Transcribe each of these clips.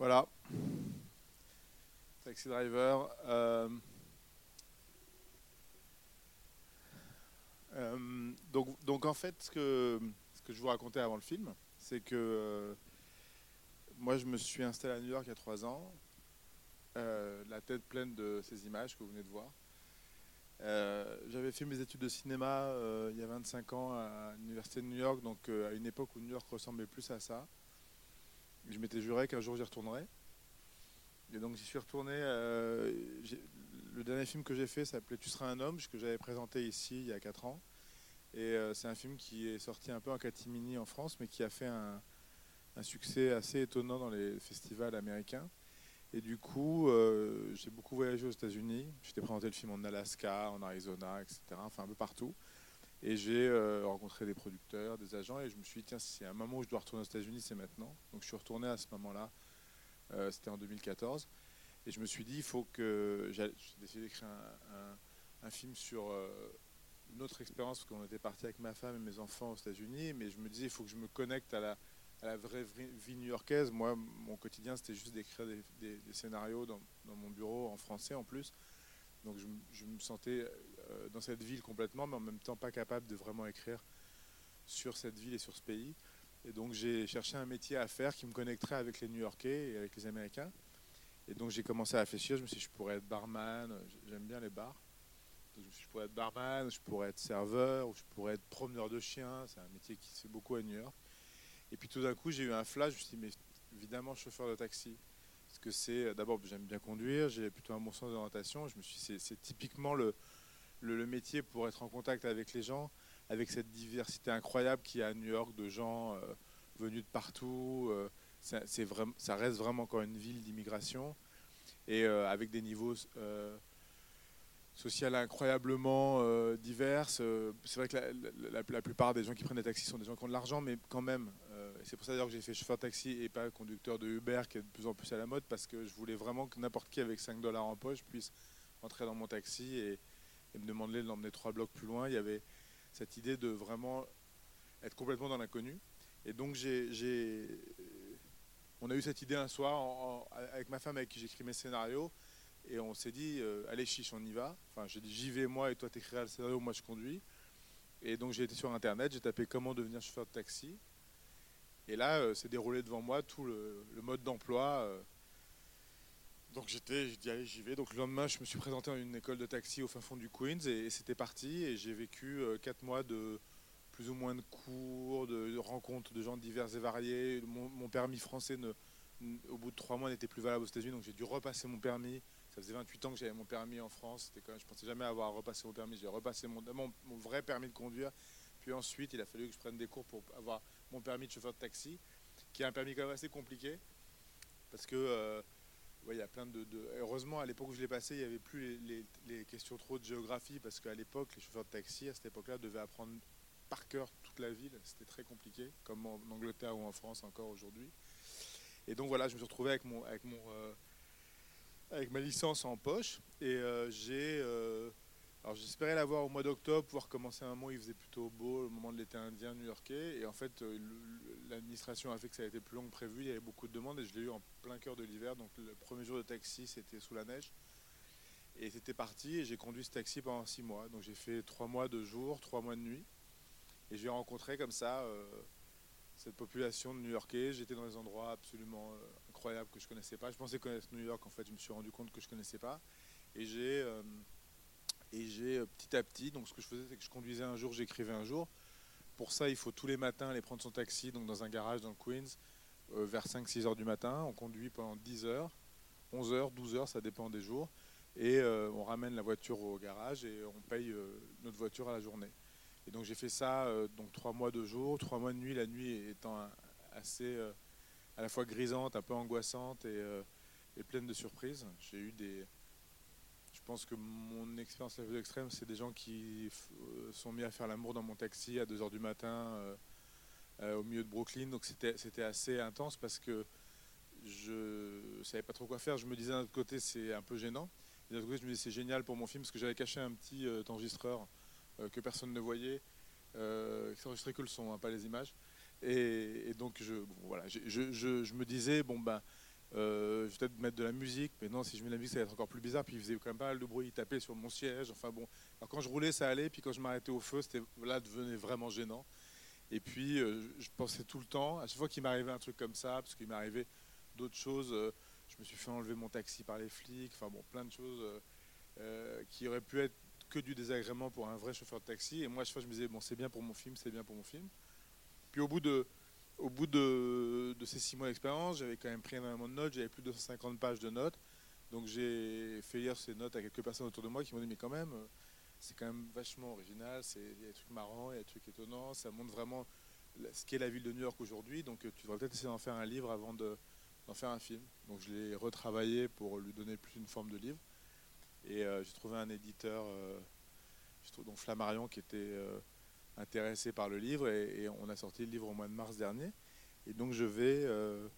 Voilà. Taxi Driver. Euh, euh, donc, en fait, ce que, ce que je vous racontais avant le film, c'est que euh, moi je me suis installé à New York il y a trois ans, la tête pleine de ces images que vous venez de voir. J'avais fait mes études de cinéma il y a 25 ans à l'Université de New York, donc à une époque où New York ressemblait plus à ça. Je m'étais juré qu'un jour j'y retournerais. Et donc j'y suis retourné. Euh, le dernier film que j'ai fait s'appelait Tu seras un homme, que j'avais présenté ici il y a 4 ans. Et euh, c'est un film qui est sorti un peu en catimini en France, mais qui a fait un, succès assez étonnant dans les festivals américains. Et du coup, euh, j'ai beaucoup voyagé aux États-Unis. J'étais présenté le film en Alaska, en Arizona, etc. Enfin, un peu partout. Et j'ai rencontré des producteurs, des agents, et je me suis dit, tiens, c'est un moment où je dois retourner aux États-Unis, c'est maintenant. Donc je suis retourné à ce moment-là euh, c'était en 2014. Et je me suis dit, il faut que. J'ai décidé d'écrire un, film sur euh, une expérience, parce qu'on était parti avec ma femme et mes enfants aux États-Unis, mais je me disais, il faut que je me connecte à la, vraie vie new-yorkaise. Moi, mon quotidien, c'était juste d'écrire des, scénarios dans, mon bureau en français en plus. Donc je, me sentais euh, dans cette ville complètement, mais en même temps pas capable de vraiment écrire sur cette ville et sur ce pays. Et donc j'ai cherché un métier à faire qui me connecterait avec les New-Yorkais et avec les Américains. Et donc j'ai commencé à réfléchir, je me suis dit je pourrais être barman, j'aime bien les bars. Je pourrais être barman, je pourrais être serveur, ou je pourrais être promeneur de chiens, c'est un métier qui se fait beaucoup à New York. Et puis tout d'un coup j'ai eu un flash, je me suis dit mais évidemment chauffeur de taxi. Parce que c'est, d'abord j'aime bien conduire, j'ai plutôt un bon sens d'orientation, je me suis dit c'est typiquement le, le métier pour être en contact avec les gens avec cette diversité incroyable qu'il y a à New York de gens euh, venus de partout. Euh, ça reste vraiment encore une ville d'immigration et euh, avec des niveaux sociaux incroyablement divers. c'est vrai que la, plupart des gens qui prennent des taxis sont des gens qui ont de l'argent, mais quand même. c'est pour ça d'ailleurs que j'ai fait chauffeur taxi et pas conducteur de Uber qui est de plus en plus à la mode parce que je voulais vraiment que n'importe qui avec 5 dollars en poche puisse entrer dans mon taxi et, et me demander de l'emmener trois blocs plus loin. Il y avait cette idée de vraiment être complètement dans l'inconnu. Et donc, on a eu cette idée un soir avec ma femme avec qui j'écris mes scénarios. Et on s'est dit, euh, allez chiche, on y va. Enfin, j'ai dit, j'y vais moi et toi t'écriras le scénario, moi je conduis. Et donc j'ai été sur Internet, j'ai tapé comment devenir chauffeur de taxi. Et là, euh, c'est déroulé devant moi tout le, mode d'emploi. Euh, donc j'étais, j'ai dit allez j'y vais. Donc le lendemain, je me suis présenté dans une école de taxi au fin fond du Queens et, c'était parti. Et j'ai vécu euh, quatre mois de plus ou moins de cours, de, rencontres de gens divers et variés. Mon, permis français, ne, au bout de trois mois, n'était plus valable aux États-Unis, donc j'ai dû repasser mon permis. Ça faisait 28 ans que j'avais mon permis en France. Je pensais jamais avoir repassé mon permis. J'ai repassé mon, mon, vrai permis de conduire. Puis ensuite, il a fallu que je prenne des cours pour avoir mon permis de chauffeur de taxi, qui est un permis quand même assez compliqué, parce que euh, il y a plein de, Heureusement, à l'époque où je l'ai passé, il n'y avait plus les, questions trop de géographie, parce qu'à l'époque, les chauffeurs de taxi, à cette époque-là, devaient apprendre par cœur toute la ville. C'était très compliqué, comme en Angleterre ou en France encore aujourd'hui. Et donc voilà, je me suis retrouvé avec, mon, avec, mon, euh, avec ma licence en poche, et euh, j'ai... Alors j'espérais l'avoir au mois d'octobre, pouvoir commencer un mois, il faisait plutôt beau, le moment de l'été indien new-yorkais. Et en fait, euh, l'administration a fait que ça a été plus long que prévu, il y avait beaucoup de demandes et je l'ai eu en plein cœur de l'hiver. Donc le premier jour de taxi, c'était sous la neige. Et c'était parti et j'ai conduit ce taxi pendant six mois. Donc j'ai fait trois mois de jour, trois mois de nuit. Et j'ai rencontré comme ça euh, cette population de New-Yorkais. J'étais dans des endroits absolument euh, incroyables que je connaissais pas. Je pensais connaître New York, en fait, je me suis rendu compte que je connaissais pas. Et j'ai et j'ai euh, petit à petit, donc ce que je faisais, c'est que je conduisais un jour, j'écrivais un jour. Pour ça, il faut tous les matins aller prendre son taxi, donc dans un garage dans le Queens, euh, vers 5-6 heures du matin. On conduit pendant 10 heures, 11 heures, 12 heures, ça dépend des jours. Et euh, on ramène la voiture au garage et on paye notre voiture à la journée. Et donc j'ai fait ça donc trois mois de jour, trois mois de nuit, la nuit étant assez à la fois grisante, un peu angoissante et, et pleine de surprises. J'ai eu des, je pense que mon expérience la plus extrême, c'est des gens qui euh, sont mis à faire l'amour dans mon taxi à 2h du matin euh, euh, au milieu de Brooklyn. Donc c'était assez intense parce que je ne savais pas trop quoi faire. Je me disais d'un autre côté, c'est un peu gênant. Et d'un autre côté, je me disais, c'est génial pour mon film parce que j'avais caché un petit enregistreur que personne ne voyait, qui enregistrait que le son, hein, pas les images. Et, donc je, voilà, je, me disais, bon ben euh, je vais peut-être mettre de la musique, mais non, si je mets de la musique, ça va être encore plus bizarre. Puis il faisait quand même pas mal de bruit, il tapait sur mon siège. Enfin bon, alors quand je roulais, ça allait. Puis quand je m'arrêtais au feu, c'était là devenait vraiment gênant. Et puis euh, je pensais tout le temps, à chaque fois qu'il m'arrivait un truc comme ça, parce qu'il m'arrivait d'autres choses, euh, je me suis fait enlever mon taxi par les flics. Enfin bon, plein de choses qui auraient pu être que du désagrément pour un vrai chauffeur de taxi. Et moi, à chaque fois, je me disais bon, c'est bien pour mon film, c'est bien pour mon film. Puis au bout de au bout de, ces six mois d'expérience, j'avais quand même pris énormément de notes, j'avais plus de 250 pages de notes. Donc j'ai fait lire ces notes à quelques personnes autour de moi qui m'ont dit mais quand même, c'est quand même vachement original, il y a des trucs marrants, il y a des trucs étonnants, ça montre vraiment ce qu'est la ville de New York aujourd'hui. Donc tu devrais peut-être essayer d'en faire un livre avant d'en faire un film. Donc je l'ai retravaillé pour lui donner plus une forme de livre. Et euh, j'ai trouvé un éditeur, euh, donc Flammarion, qui était... Euh, intéressé par le livre et, on a sorti le livre au mois de mars dernier. Et donc je vais euh,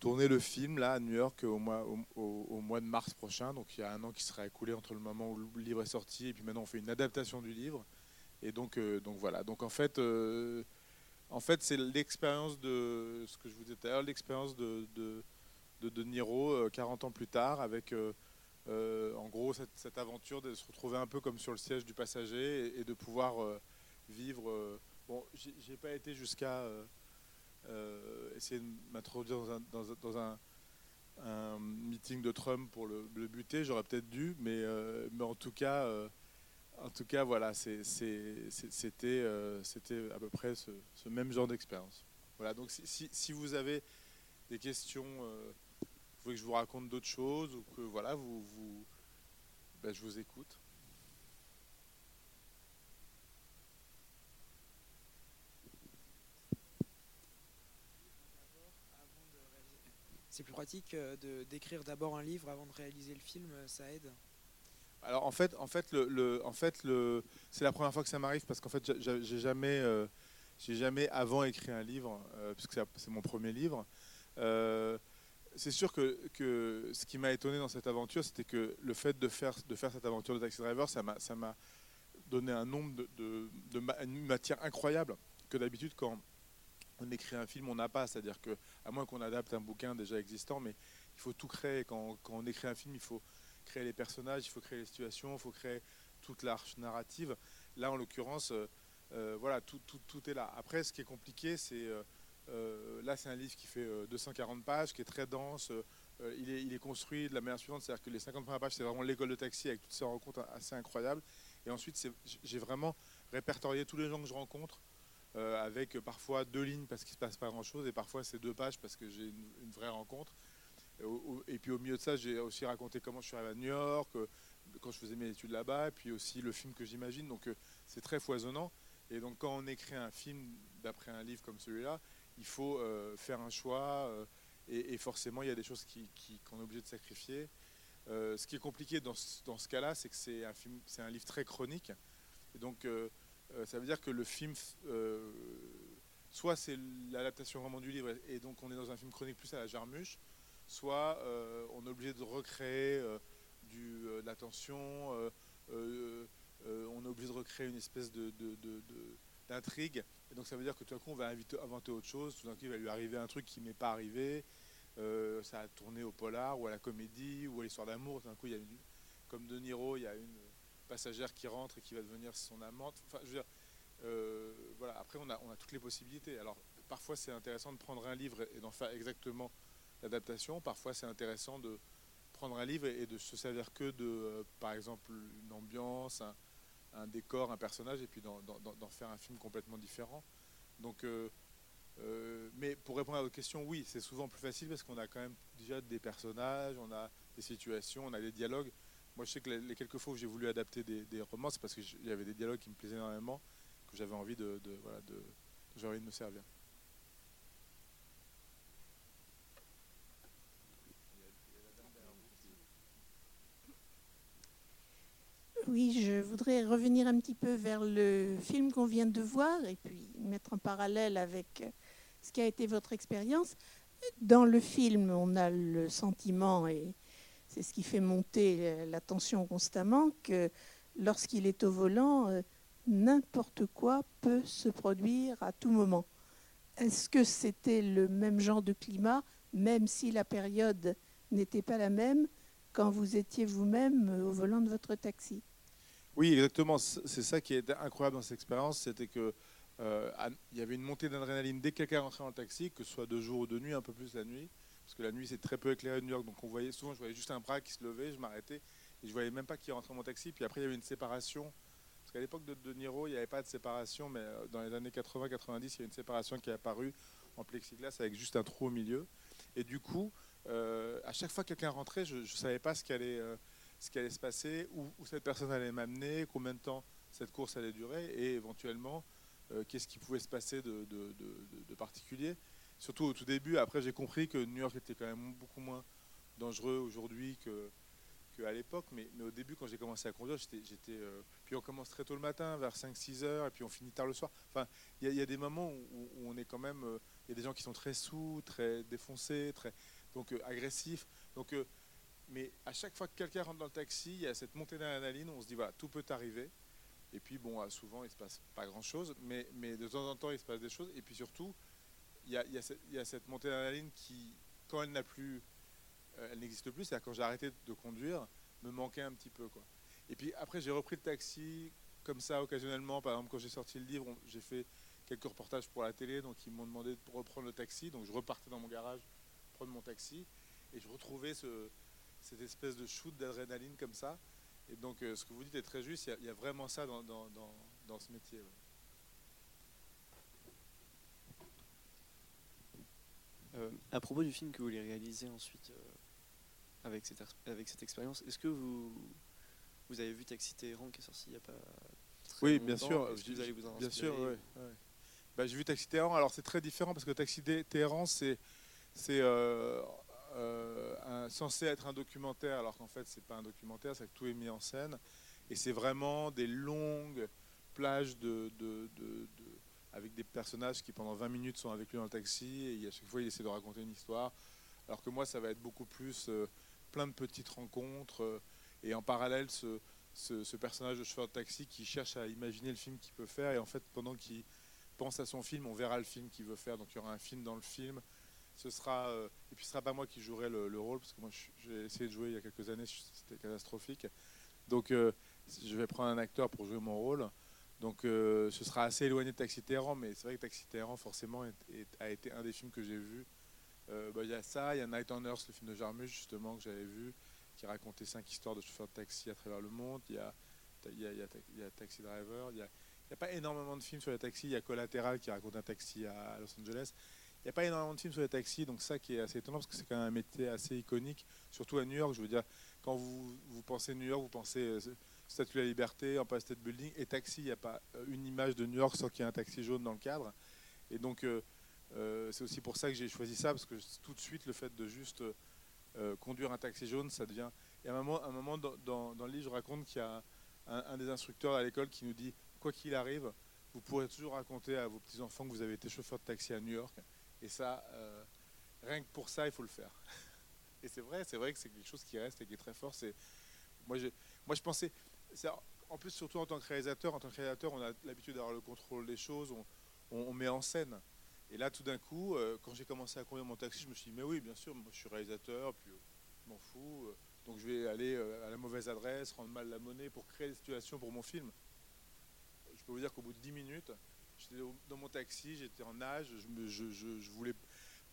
tourner le film là à New York au mois, de mars prochain. Donc il y a un an qui sera écoulé entre le moment où le livre est sorti et puis maintenant on fait une adaptation du livre. Et donc, euh, donc voilà. Donc en fait, euh, en fait c'est l'expérience de ce que je vous disais tout à l'heure, l'expérience de, de, Niro 40 ans plus tard avec en gros cette, aventure de se retrouver un peu comme sur le siège du passager et de pouvoir vivre. Euh, bon, j'ai pas été jusqu'à euh, euh, essayer de m'introduire dans, un, un, meeting de Trump pour le, buter. J'aurais peut-être dû, mais, mais en tout cas, en tout cas, voilà, c'était c'était à peu près ce, même genre d'expérience. Voilà, donc si, si, vous avez des questions, vous voulez que je vous raconte d'autres choses ou que voilà, vous, vous ben, je vous écoute. C'est plus pratique euh, de d'écrire d'abord un livre avant de réaliser le film, euh, ça aide. Alors en fait, en fait, le, en fait, le, c'est la première fois que ça m'arrive parce qu'en fait, j'ai jamais, euh, j'ai jamais avant écrit un livre, puisque c'est mon premier livre. c'est sûr que, que, ce qui m'a étonné dans cette aventure, c'était que le fait de faire, de faire cette aventure de Taxi Driver, ça m'a, donné un nombre de, de, de matière incroyable que d'habitude quand on écrit un film, on n'a pas. C'est-à-dire que, à moins qu'on adapte un bouquin déjà existant, mais il faut tout créer. Quand, on écrit un film, il faut créer les personnages, il faut créer les situations, il faut créer toute l'arche narrative. Là, en l'occurrence, euh, euh, voilà, tout, est là. Après, ce qui est compliqué, c'est euh, là, c'est un livre qui fait 240 pages, qui est très dense. il, est, il, est, construit de la manière suivante, c'est-à-dire que les 50 premières pages, c'est vraiment l'école de taxi avec toutes ces rencontres assez incroyables. Et ensuite, j'ai vraiment répertorié tous les gens que je rencontre euh, avec parfois deux lignes parce qu'il ne se passe pas grand-chose, et parfois c'est deux pages parce que j'ai une, vraie rencontre. Et, puis au milieu de ça, j'ai aussi raconté comment je suis arrivé à New York, euh, quand je faisais mes études là-bas, et puis aussi le film que j'imagine. Donc euh, c'est très foisonnant. Et donc quand on écrit un film d'après un livre comme celui-là, il faut faire un choix, et, forcément il y a des choses qu'on qui, est obligé de sacrifier. ce qui est compliqué dans ce, ce cas-là, c'est que c'est un, un livre très chronique. Donc ça veut dire que le film, euh, soit c'est l'adaptation vraiment du livre, et donc on est dans un film chronique plus à la jarmuche, soit euh, on est obligé de recréer de la tension, on est obligé de recréer une espèce de, d'intrigue. Et donc ça veut dire que tout d'un coup on va inventer autre chose, tout d'un coup il va lui arriver un truc qui m'est pas arrivé, ça a tourné au polar ou à la comédie ou à l'histoire d'amour, tout d'un coup il y a une, comme De Niro, il y a une passagère qui rentre et qui va devenir son amante. Enfin, je veux dire, euh, voilà. Après, on a, on a toutes les possibilités. Alors, parfois, c'est intéressant de prendre un livre et d'en faire exactement l'adaptation. Parfois, c'est intéressant de prendre un livre et de se servir que de, euh, par exemple, une ambiance, un, décor, un personnage, et puis d'en faire un film complètement différent. Donc, euh, mais pour répondre à votre question, oui, c'est souvent plus facile parce qu'on a quand même déjà des personnages, on a des situations, on a des dialogues. Moi, je sais que les, quelques fois où j'ai voulu adapter des, romans, c'est parce qu'il y avait des dialogues qui me plaisaient énormément, que j'avais envie de, voilà, de, envie de me servir. Oui, je voudrais revenir un petit peu vers le film qu'on vient de voir et puis mettre en parallèle avec ce qui a été votre expérience. Dans le film, on a le sentiment, et c'est ce qui fait monter la tension constamment, que lorsqu'il est au volant, euh, n'importe quoi peut se produire à tout moment. Est-ce que c'était le même genre de climat même si la période n'était pas la même quand vous étiez vous-même au volant de votre taxi? Oui, exactement. C'est ça qui est incroyable dans cette expérience, c'était que euh, il y avait une montée d'adrénaline dès que quelqu'un rentrait le taxi, que ce soit de jour ou de nuit, un peu plus la nuit, parce que la nuit c'est très peu éclairé de New York, donc on voyait souvent, je voyais juste un bras qui se levait, je m'arrêtais et je voyais même pas qui rentrait dans mon taxi. Puis après il y avait une séparation, parce qu'à l'époque de De Niro il n'y avait pas de séparation, mais euh, dans les années 80-90 il y a une séparation qui est apparue en plexiglas avec juste un trou au milieu. Et du coup, euh, à chaque fois que quelqu'un rentrait, je ne savais pas ce qui allait, allait se passer, où, cette personne allait m'amener, combien de temps cette course allait durer, et éventuellement euh, qu'est-ce qui pouvait se passer de, particulier. Surtout au tout début, après j'ai compris que New York était quand même beaucoup moins dangereux aujourd'hui que, qu'à l'époque, mais, au début quand j'ai commencé à conduire, j'étais, euh, puis on commence très tôt le matin, vers 5-6 heures, et puis on finit tard le soir. Enfin, il y, a des moments où, on est quand même, euh, il y a des gens qui sont très sous, très défoncés, très donc agressifs. Donc, mais à chaque fois que quelqu'un rentre dans le taxi, il y a cette montée d'adrénaline, on se dit voilà, tout peut arriver. Et puis, bon, euh, souvent, il se passe pas grand-chose, mais, mais de temps en temps, il se passe des choses. Et puis surtout, il y a, cette, montée d'adrénaline qui, quand elle n'a plus, euh, elle n'existe plus, c'est-à-dire quand j'ai arrêté de conduire, me manquait un petit peu. Quoi. Et puis après, j'ai repris le taxi comme ça, occasionnellement. Par exemple, quand j'ai sorti le livre, j'ai fait quelques reportages pour la télé, donc ils m'ont demandé de reprendre le taxi. Donc je repartais dans mon garage, prendre mon taxi, et je retrouvais ce, cette espèce de shoot d'adrénaline comme ça. Et donc, euh, ce que vous dites est très juste. Il y, a vraiment ça dans, ce métier. Euh, à propos du film que vous voulez réaliser ensuite euh, avec, cette, avec cette expérience, est-ce que vous, vous avez vu Taxi Téhéran qui est sorti il n'y a pas très Oui, bien sûr. vous allez vous en bien sûr, ouais, bah, J'ai vu Taxi Téhéran. Alors, c'est très différent parce que Taxi Téhéran, c'est euh, censé être un documentaire, alors qu'en fait, c'est pas un documentaire, c'est que tout est mis en scène. Et c'est vraiment des longues plages de, avec des personnages qui, pendant 20 minutes, sont avec lui dans le taxi. Et à chaque fois, il essaie de raconter une histoire. Alors que moi, ça va être beaucoup plus euh, plein de petites rencontres. Euh, et en parallèle, ce, ce, personnage de chauffeur de taxi qui cherche à imaginer le film qu'il peut faire. Et en fait, pendant qu'il pense à son film, on verra le film qu'il veut faire. Donc il y aura un film dans le film ce sera euh, et puis ce sera pas moi qui jouerai le, rôle parce que moi j'ai essayé de jouer il y a quelques années, c'était catastrophique. Donc je vais prendre un acteur pour jouer mon rôle. Donc euh, ce sera assez éloigné de Taxi Téhéran, mais c'est vrai que Taxi Téhéran forcément a été un des films que j'ai vu. Bah, il y a ça, il y a Night on Earth, le film de Jarmusch justement que j'avais vu, qui racontait cinq histoires de chauffeurs de taxi à travers le monde. Il y a, y a, il y a, Taxi Driver, il n'y a, a, pas énormément de films sur les taxis. Il y a Collateral qui raconte un taxi à Los Angeles. Il n'y a pas énormément de films sur les taxis, donc ça qui est assez étonnant parce que c'est quand même un métier assez iconique, surtout à New York. Je veux dire, quand vous, vous pensez New York, vous pensez euh, Statue de la Liberté, Empire State Building et taxi. Il n'y a pas euh, une image de New York sans qu'il y ait un taxi jaune dans le cadre. Et donc, euh, c'est aussi pour ça que j'ai choisi ça parce que tout de suite, le fait de juste conduire un taxi jaune, ça devient. Et à un moment, un moment dans, dans, le livre, je raconte qu'il y a un, des instructeurs à l'école qui nous dit quoi qu'il arrive, vous pourrez toujours raconter à vos petits enfants que vous avez été chauffeur de taxi à New York et ça, euh, rien que pour ça, il faut le faire. Et c'est vrai, c'est vrai que c'est quelque chose qui reste et qui est très fort. Moi, moi, je pensais, en plus surtout en tant que réalisateur, en tant que réalisateur, on a l'habitude d'avoir le contrôle des choses, on, met en scène. Et là, tout d'un coup, euh, quand j'ai commencé à conduire mon taxi, je me suis dit, mais oui, bien sûr, moi, je suis réalisateur, puis euh, je m'en fous. donc je vais aller à la mauvaise adresse, rendre mal la monnaie pour créer des situations pour mon film. Je peux vous dire qu'au bout de 10 minutes, J'étais dans mon taxi, j'étais en nage, je, je, voulais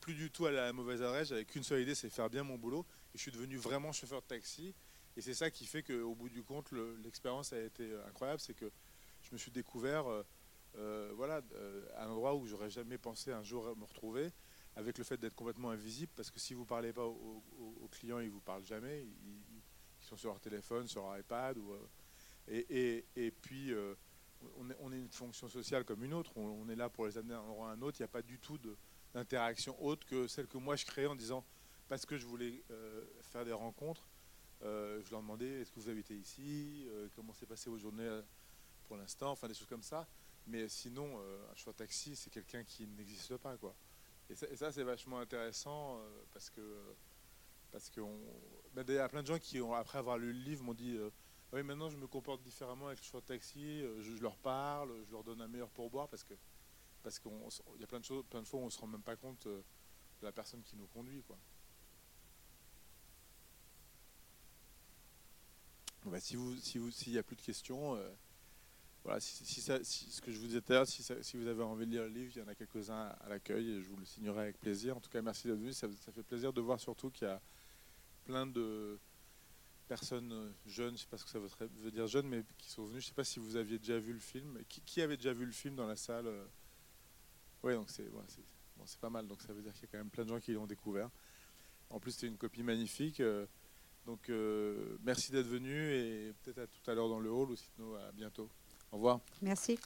plus du tout aller à la mauvaise adresse, j'avais qu'une seule idée, c'est faire bien mon boulot. Et je suis devenu vraiment chauffeur de taxi. Et c'est ça qui fait qu'au bout du compte, l'expérience a été euh, incroyable, c'est que je me suis découvert euh, euh, voilà, à un endroit où j'aurais jamais pensé un jour me retrouver, avec le fait d'être complètement invisible, parce que si vous ne parlez pas aux, clients, ils ne vous parlent jamais, ils, sont sur leur téléphone, sur leur iPad. Ou, et, puis on est, une fonction sociale comme une autre, on, est là pour les amener d'un endroit à un autre, il n'y a pas du tout d'interaction autre que celle que moi je créais en disant, parce que je voulais faire des rencontres, euh, je leur demandais, est-ce que vous habitez ici, euh, comment s'est passé vos journées pour l'instant, enfin des choses comme ça. Mais sinon, un chauffeur taxi, c'est quelqu'un qui n'existe pas. quoi. Et ça, c'est vachement intéressant parce que... Parce que ben, il y a plein de gens qui, ont, après avoir lu le livre, m'ont dit oui, maintenant je me comporte différemment avec le chauffeur taxi, euh, je, leur parle, je leur donne un meilleur pourboire parce que parce qu'il y a plein de choses, plein de fois où on se rend même pas compte euh, de la personne qui nous conduit. Quoi. Si vous, si vous, s'il n'y a plus de questions, euh, voilà, si, si ça, ce que je vous disais tout à l'heure, si, vous avez envie de lire le livre, il y en a quelques-uns à l'accueil et je vous le signerai avec plaisir. En tout cas, merci d'être venu. Ça, fait plaisir de voir surtout qu'il y a plein de personnes euh, jeunes, je ne sais pas ce que ça veut, dire jeunes, mais qui sont venues. Je ne sais pas si vous aviez déjà vu le film. Qui, avait déjà vu le film dans la salle Oui, donc c'est bon, pas mal. Donc ça veut dire qu'il y a quand même plein de gens qui l'ont découvert. En plus, c'est une copie magnifique. Donc euh, merci d'être venu et peut-être à tout à l'heure dans le hall ou sinon à bientôt. Au revoir. Merci.